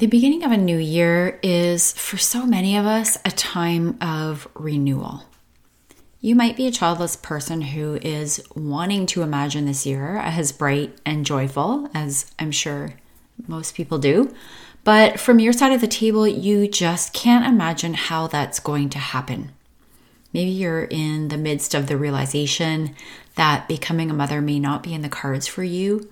The beginning of a new year is, for so many of us, a time of renewal. You might be a childless person who is wanting to imagine this year as bright and joyful, as I'm sure most people do. But from your side of the table, you just can't imagine how that's going to happen. Maybe you're in the midst of the realization that becoming a mother may not be in the cards for you,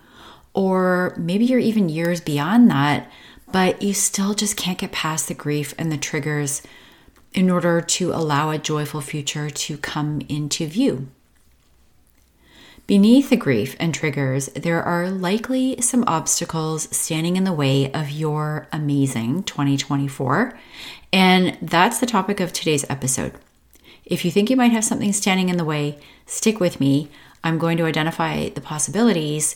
or maybe you're even years beyond that but you still just can't get past the grief and the triggers in order to allow a joyful future to come into view. Beneath the grief and triggers, there are likely some obstacles standing in the way of your amazing 2024. And that's the topic of today's episode. If you think you might have something standing in the way, stick with me. I'm going to identify the possibilities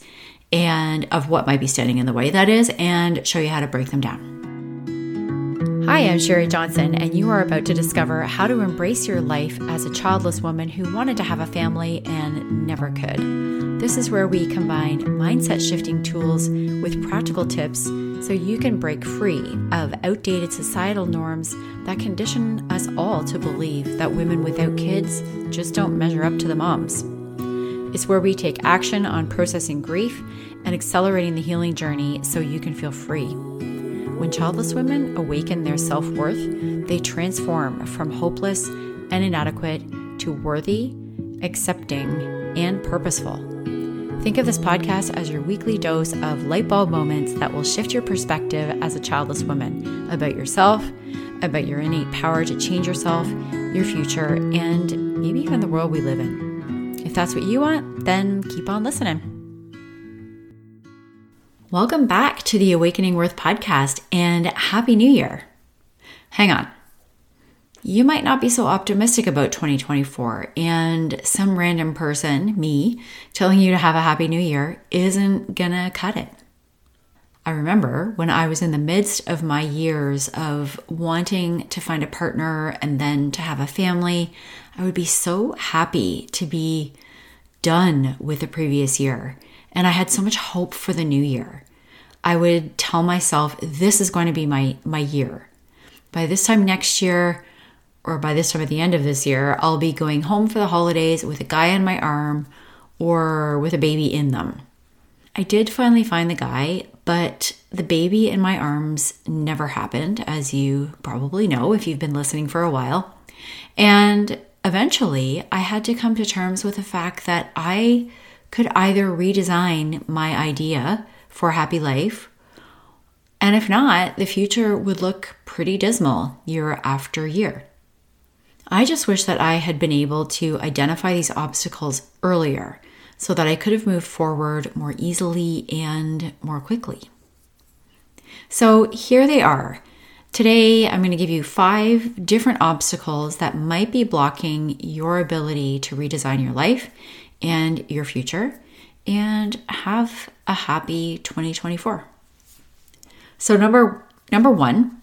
and of what might be standing in the way, that is, and show you how to break them down. Hi, I'm Sheri Johnson, and you are about to discover how to embrace your life as a childless woman who wanted to have a family and never could. This is where we combine mindset shifting tools with practical tips so you can break free of outdated societal norms that condition us all to believe that women without kids just don't measure up to the moms. It's where we take action on processing grief and accelerating the healing journey so you can feel free. When childless women awaken their self worth, they transform from hopeless and inadequate to worthy, accepting, and purposeful. Think of this podcast as your weekly dose of light bulb moments that will shift your perspective as a childless woman about yourself, about your innate power to change yourself, your future, and maybe even the world we live in. If that's what you want, then keep on listening. Welcome back to the Awakening Worth podcast and Happy New Year. Hang on. You might not be so optimistic about 2024, and some random person, me, telling you to have a Happy New Year isn't gonna cut it. I remember when I was in the midst of my years of wanting to find a partner and then to have a family, I would be so happy to be done with the previous year. And I had so much hope for the new year. I would tell myself, this is going to be my, my year. By this time next year, or by this time at the end of this year, I'll be going home for the holidays with a guy on my arm or with a baby in them. I did finally find the guy, but the baby in my arms never happened, as you probably know if you've been listening for a while. And eventually, I had to come to terms with the fact that I could either redesign my idea for a happy life, and if not, the future would look pretty dismal year after year. I just wish that I had been able to identify these obstacles earlier so that I could have moved forward more easily and more quickly. So here they are Today, I'm going to give you five different obstacles that might be blocking your ability to redesign your life and your future and have a happy 2024. So number number 1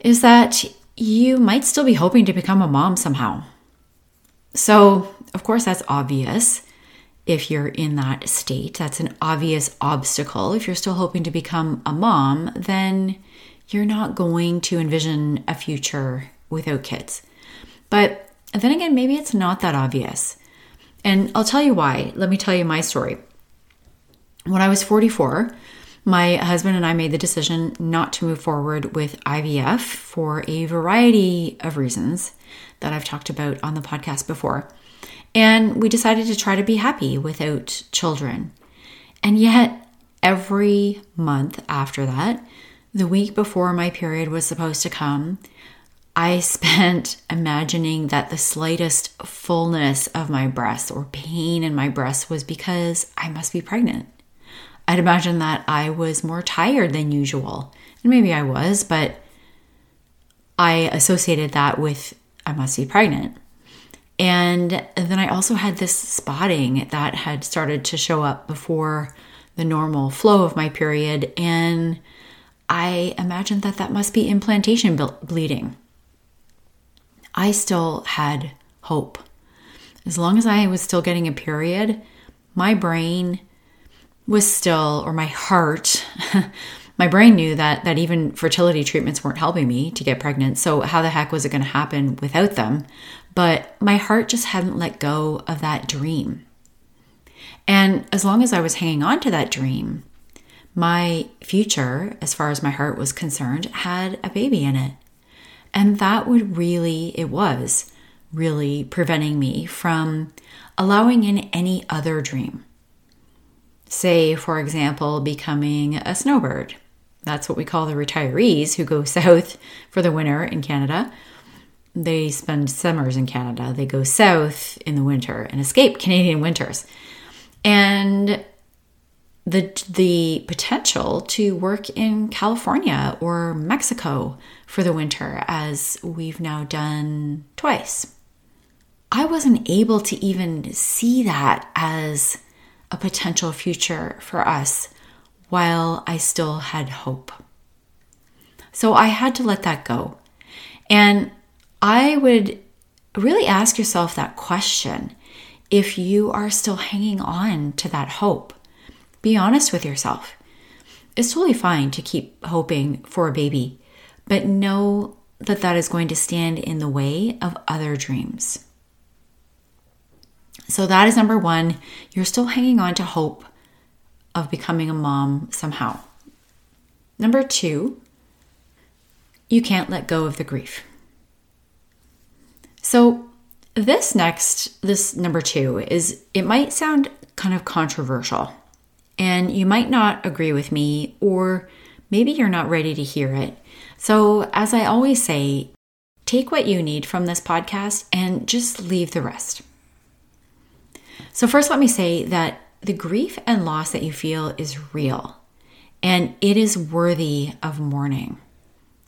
is that you might still be hoping to become a mom somehow. So, of course that's obvious if you're in that state. That's an obvious obstacle. If you're still hoping to become a mom, then you're not going to envision a future without kids. But then again, maybe it's not that obvious. And I'll tell you why. Let me tell you my story. When I was 44, my husband and I made the decision not to move forward with IVF for a variety of reasons that I've talked about on the podcast before. And we decided to try to be happy without children. And yet, every month after that, the week before my period was supposed to come, I spent imagining that the slightest fullness of my breasts or pain in my breasts was because I must be pregnant. I'd imagine that I was more tired than usual. And maybe I was, but I associated that with I must be pregnant. And then I also had this spotting that had started to show up before the normal flow of my period. And I imagined that that must be implantation bleeding. I still had hope. As long as I was still getting a period, my brain was still, or my heart, my brain knew that that even fertility treatments weren't helping me to get pregnant. So how the heck was it going to happen without them? But my heart just hadn't let go of that dream. And as long as I was hanging on to that dream, my future, as far as my heart was concerned, had a baby in it. And that would really, it was really preventing me from allowing in any other dream. Say, for example, becoming a snowbird. That's what we call the retirees who go south for the winter in Canada. They spend summers in Canada. They go south in the winter and escape Canadian winters. And the the potential to work in California or Mexico for the winter as we've now done twice. I wasn't able to even see that as a potential future for us while I still had hope. So I had to let that go. And I would really ask yourself that question if you are still hanging on to that hope. Be honest with yourself. It's totally fine to keep hoping for a baby, but know that that is going to stand in the way of other dreams. So that is number one. You're still hanging on to hope of becoming a mom somehow. Number two, you can't let go of the grief. So, this next, this number two, is it might sound kind of controversial, and you might not agree with me, or maybe you're not ready to hear it. So, as I always say, take what you need from this podcast and just leave the rest. So, first, let me say that the grief and loss that you feel is real and it is worthy of mourning.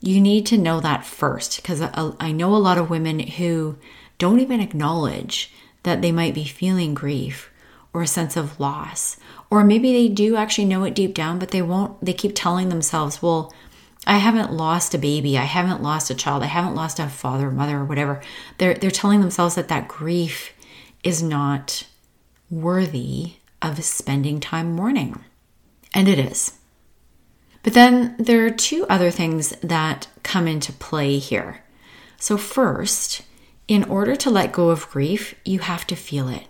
You need to know that first because I know a lot of women who don't even acknowledge that they might be feeling grief or a sense of loss. Or maybe they do actually know it deep down, but they won't, they keep telling themselves, well, I haven't lost a baby. I haven't lost a child. I haven't lost a father, mother, or whatever. They're, they're telling themselves that that grief is not worthy of spending time mourning. And it is. But then there are two other things that come into play here. So, first, in order to let go of grief, you have to feel it.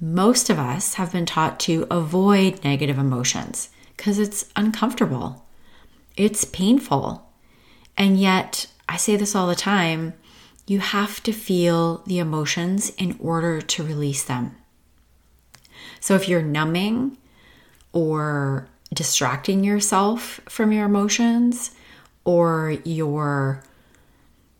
Most of us have been taught to avoid negative emotions because it's uncomfortable, it's painful. And yet, I say this all the time you have to feel the emotions in order to release them. So if you're numbing or distracting yourself from your emotions, or you're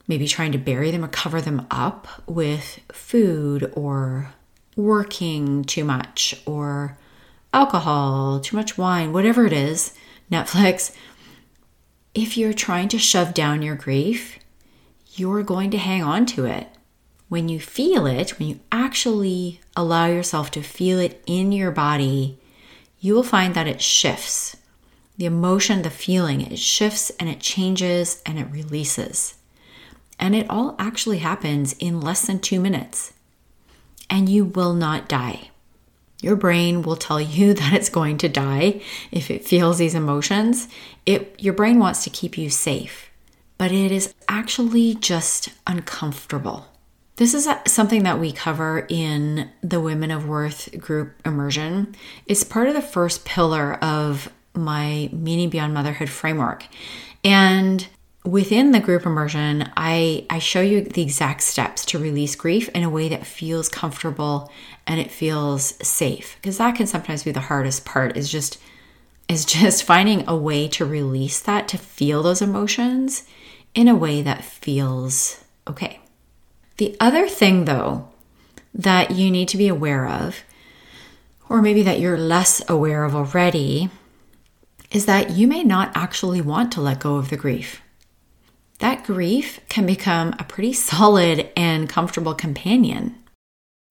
maybe trying to bury them or cover them up with food or working too much or alcohol, too much wine, whatever it is, Netflix, if you're trying to shove down your grief, you're going to hang on to it when you feel it, when you actually allow yourself to feel it in your body, you will find that it shifts. The emotion, the feeling, it shifts and it changes and it releases. And it all actually happens in less than two minutes. And you will not die. Your brain will tell you that it's going to die if it feels these emotions. It, your brain wants to keep you safe, but it is actually just uncomfortable. This is something that we cover in the Women of Worth group immersion. It's part of the first pillar of my Meaning Beyond Motherhood framework. And within the group immersion, I, I show you the exact steps to release grief in a way that feels comfortable and it feels safe. Because that can sometimes be the hardest part is just is just finding a way to release that, to feel those emotions in a way that feels okay. The other thing, though, that you need to be aware of, or maybe that you're less aware of already, is that you may not actually want to let go of the grief. That grief can become a pretty solid and comfortable companion.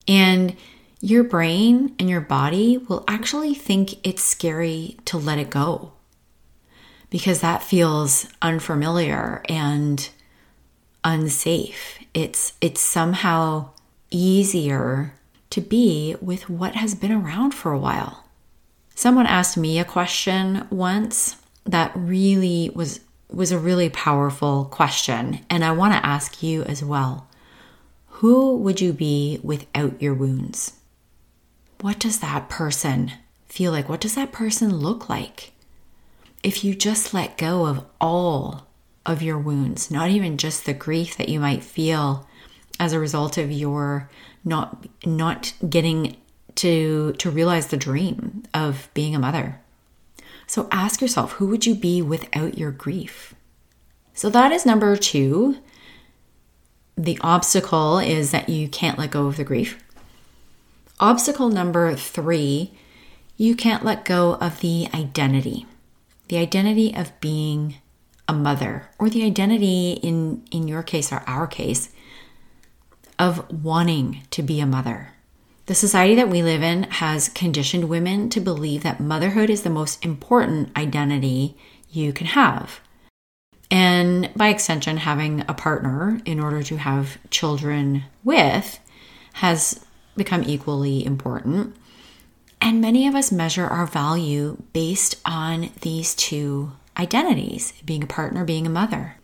And your brain and your body will actually think it's scary to let it go because that feels unfamiliar and unsafe. It's it's somehow easier to be with what has been around for a while. Someone asked me a question once that really was was a really powerful question and I want to ask you as well. Who would you be without your wounds? What does that person feel like? What does that person look like? If you just let go of all of your wounds, not even just the grief that you might feel as a result of your not not getting to to realize the dream of being a mother. So ask yourself, who would you be without your grief? So that is number 2. The obstacle is that you can't let go of the grief. Obstacle number 3, you can't let go of the identity. The identity of being a mother or the identity in in your case or our case of wanting to be a mother. The society that we live in has conditioned women to believe that motherhood is the most important identity you can have. And by extension, having a partner in order to have children with has become equally important. And many of us measure our value based on these two identities being a partner, being a mother.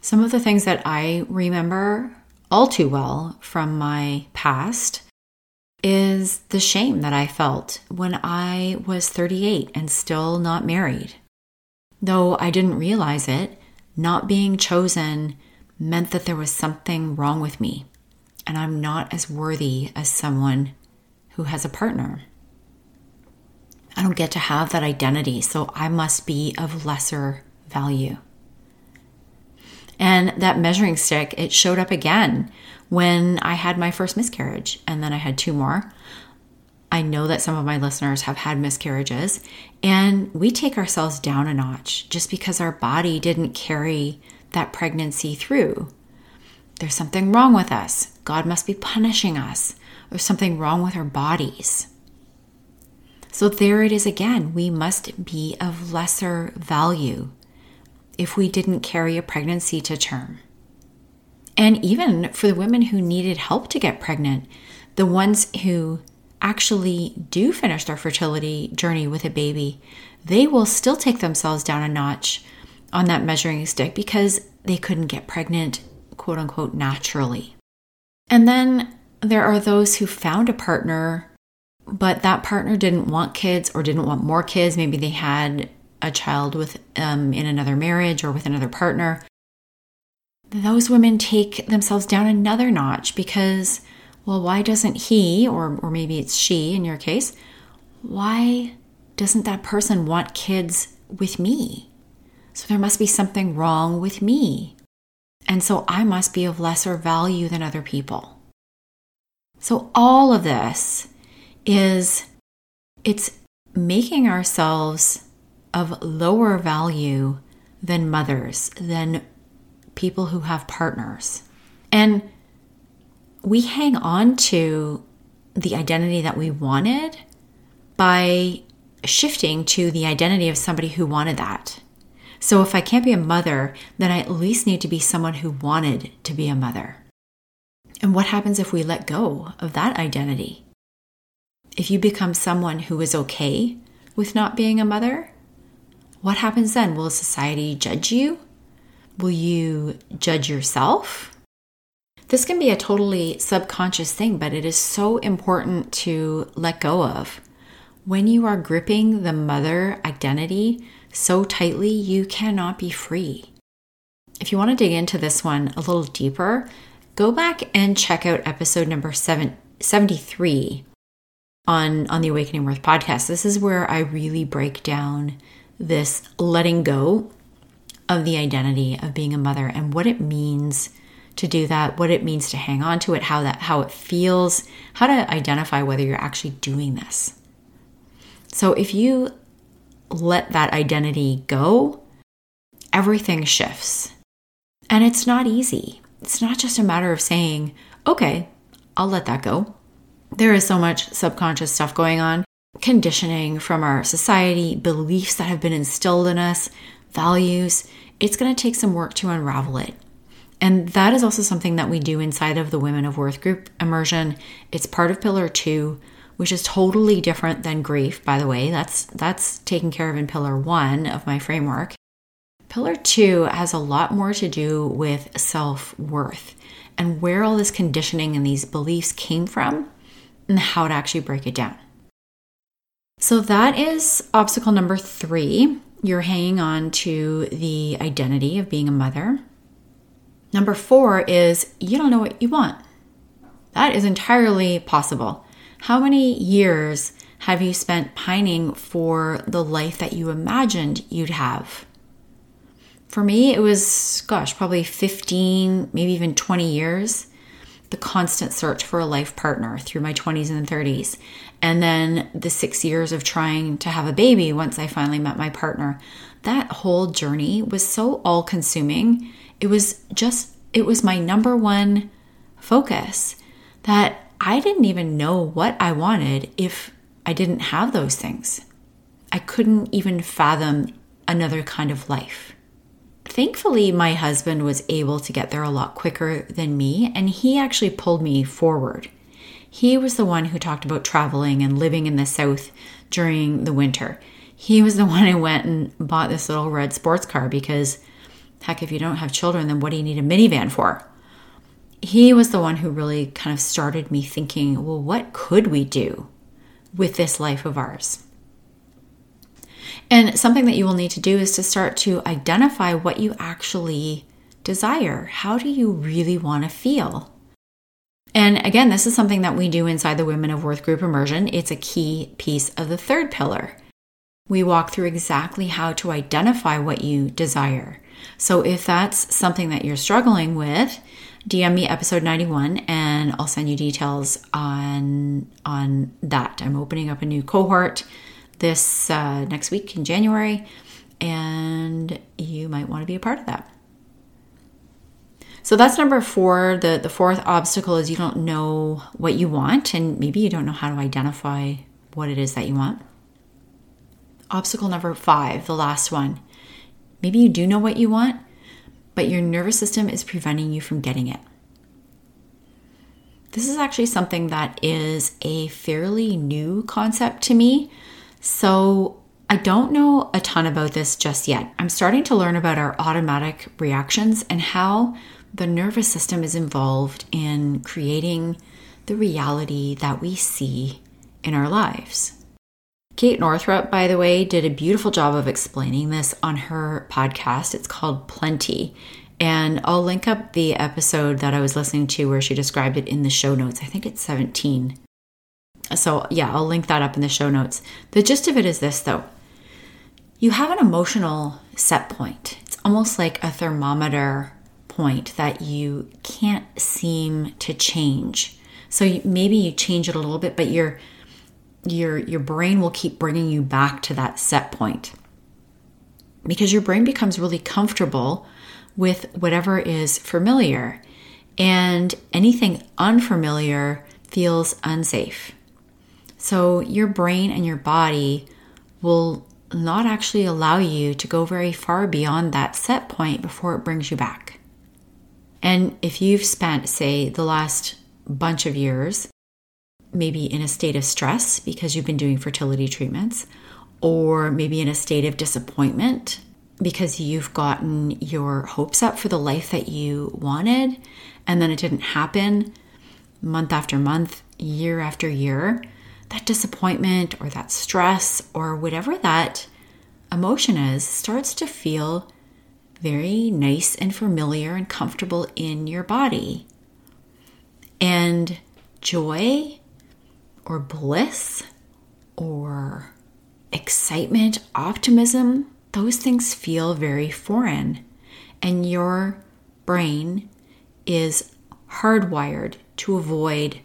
Some of the things that I remember all too well from my past is the shame that I felt when I was 38 and still not married. Though I didn't realize it, not being chosen meant that there was something wrong with me, and I'm not as worthy as someone who has a partner. I don't get to have that identity, so I must be of lesser value. And that measuring stick, it showed up again when I had my first miscarriage, and then I had two more. I know that some of my listeners have had miscarriages, and we take ourselves down a notch just because our body didn't carry that pregnancy through. There's something wrong with us. God must be punishing us. There's something wrong with our bodies. So there it is again. We must be of lesser value if we didn't carry a pregnancy to term. And even for the women who needed help to get pregnant, the ones who actually do finish their fertility journey with a baby, they will still take themselves down a notch on that measuring stick because they couldn't get pregnant, quote unquote, naturally. And then there are those who found a partner, but that partner didn't want kids or didn't want more kids. Maybe they had a child with um, in another marriage or with another partner, those women take themselves down another notch because, well, why doesn't he, or, or maybe it's she in your case, why doesn't that person want kids with me? So there must be something wrong with me. And so I must be of lesser value than other people. So all of this is it's making ourselves of lower value than mothers, than people who have partners. And we hang on to the identity that we wanted by shifting to the identity of somebody who wanted that. So if I can't be a mother, then I at least need to be someone who wanted to be a mother. And what happens if we let go of that identity? If you become someone who is okay with not being a mother, what happens then? Will society judge you? Will you judge yourself? This can be a totally subconscious thing, but it is so important to let go of. When you are gripping the mother identity so tightly, you cannot be free. If you want to dig into this one a little deeper, go back and check out episode number seven, 73 on, on the Awakening Worth podcast. This is where I really break down this letting go of the identity of being a mother and what it means to do that, what it means to hang on to it, how that how it feels, how to identify whether you're actually doing this. So if you let that identity go, everything shifts. And it's not easy. It's not just a matter of saying, "Okay, I'll let that go." There is so much subconscious stuff going on conditioning from our society, beliefs that have been instilled in us, values. It's going to take some work to unravel it. And that is also something that we do inside of the Women of Worth group immersion. It's part of pillar two. which is totally different than grief, by the way. That's that's taken care of in pillar 1 of my framework. Pillar 2 has a lot more to do with self-worth and where all this conditioning and these beliefs came from and how to actually break it down. So that is obstacle number 3. You're hanging on to the identity of being a mother. Number 4 is you don't know what you want. That is entirely possible. How many years have you spent pining for the life that you imagined you'd have? For me, it was, gosh, probably 15, maybe even 20 years. The constant search for a life partner through my 20s and 30s. And then the six years of trying to have a baby once I finally met my partner. That whole journey was so all consuming. It was just, it was my number one focus that I didn't even know what I wanted if I didn't have those things. I couldn't even fathom another kind of life. Thankfully, my husband was able to get there a lot quicker than me, and he actually pulled me forward. He was the one who talked about traveling and living in the South during the winter. He was the one who went and bought this little red sports car because, heck, if you don't have children, then what do you need a minivan for? he was the one who really kind of started me thinking, well, what could we do with this life of ours? And something that you will need to do is to start to identify what you actually desire. How do you really want to feel? And again, this is something that we do inside the Women of Worth group immersion. It's a key piece of the third pillar. We walk through exactly how to identify what you desire. So if that's something that you're struggling with, DM me episode 91 and I'll send you details on on that. I'm opening up a new cohort this uh, next week in January and you might want to be a part of that. So that's number 4. The the fourth obstacle is you don't know what you want and maybe you don't know how to identify what it is that you want. Obstacle number 5, the last one. Maybe you do know what you want, but your nervous system is preventing you from getting it. This is actually something that is a fairly new concept to me. So I don't know a ton about this just yet. I'm starting to learn about our automatic reactions and how the nervous system is involved in creating the reality that we see in our lives. Kate Northrup, by the way, did a beautiful job of explaining this on her podcast. It's called Plenty. And I'll link up the episode that I was listening to where she described it in the show notes. I think it's 17. So, yeah, I'll link that up in the show notes. The gist of it is this, though you have an emotional set point. It's almost like a thermometer point that you can't seem to change. So maybe you change it a little bit, but you're your your brain will keep bringing you back to that set point because your brain becomes really comfortable with whatever is familiar and anything unfamiliar feels unsafe so your brain and your body will not actually allow you to go very far beyond that set point before it brings you back and if you've spent say the last bunch of years maybe in a state of stress because you've been doing fertility treatments, or maybe in a state of disappointment because you've gotten your hopes up for the life that you wanted and then it didn't happen month after month, year after year. That disappointment or that stress or whatever that emotion is starts to feel very nice and familiar and comfortable in your body. And joy or bliss or excitement, optimism, those things feel very foreign. And your brain is hardwired to avoid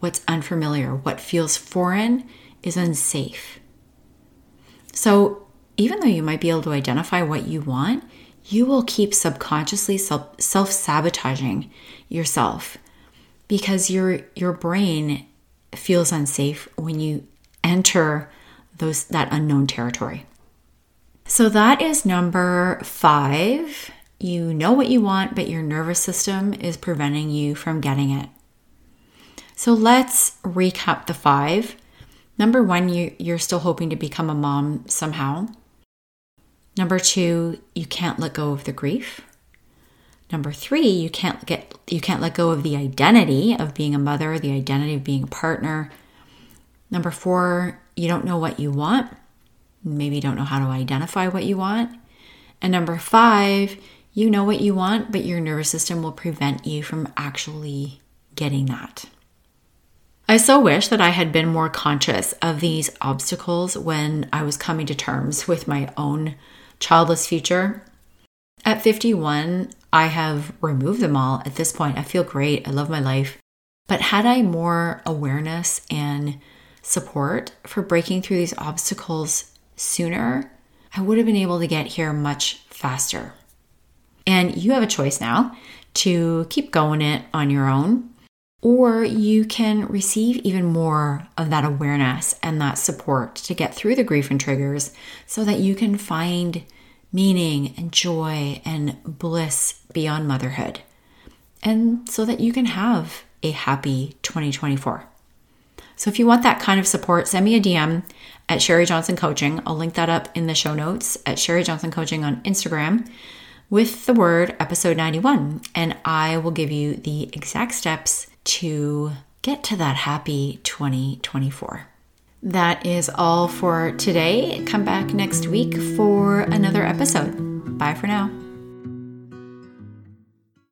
what's unfamiliar. What feels foreign is unsafe. So, even though you might be able to identify what you want, you will keep subconsciously self sabotaging yourself because your your brain feels unsafe when you enter those that unknown territory. So that is number 5. You know what you want, but your nervous system is preventing you from getting it. So let's recap the 5. Number one, you, you're still hoping to become a mom somehow. Number two, you can't let go of the grief. Number three, you can't get you can't let go of the identity of being a mother, the identity of being a partner. Number four, you don't know what you want. Maybe you don't know how to identify what you want. And number five, you know what you want, but your nervous system will prevent you from actually getting that. I so wish that I had been more conscious of these obstacles when I was coming to terms with my own childless future. At 51, I have removed them all at this point. I feel great. I love my life. But had I more awareness and support for breaking through these obstacles sooner, I would have been able to get here much faster. And you have a choice now to keep going it on your own or you can receive even more of that awareness and that support to get through the grief and triggers so that you can find meaning and joy and bliss beyond motherhood. And so that you can have a happy 2024. So if you want that kind of support, send me a DM at Sheri Johnson Coaching. I'll link that up in the show notes at Sheri Johnson Coaching on Instagram with the word episode 91. And I will give you the exact steps to get to that happy 2024. That is all for today. Come back next week for another episode. Bye for now.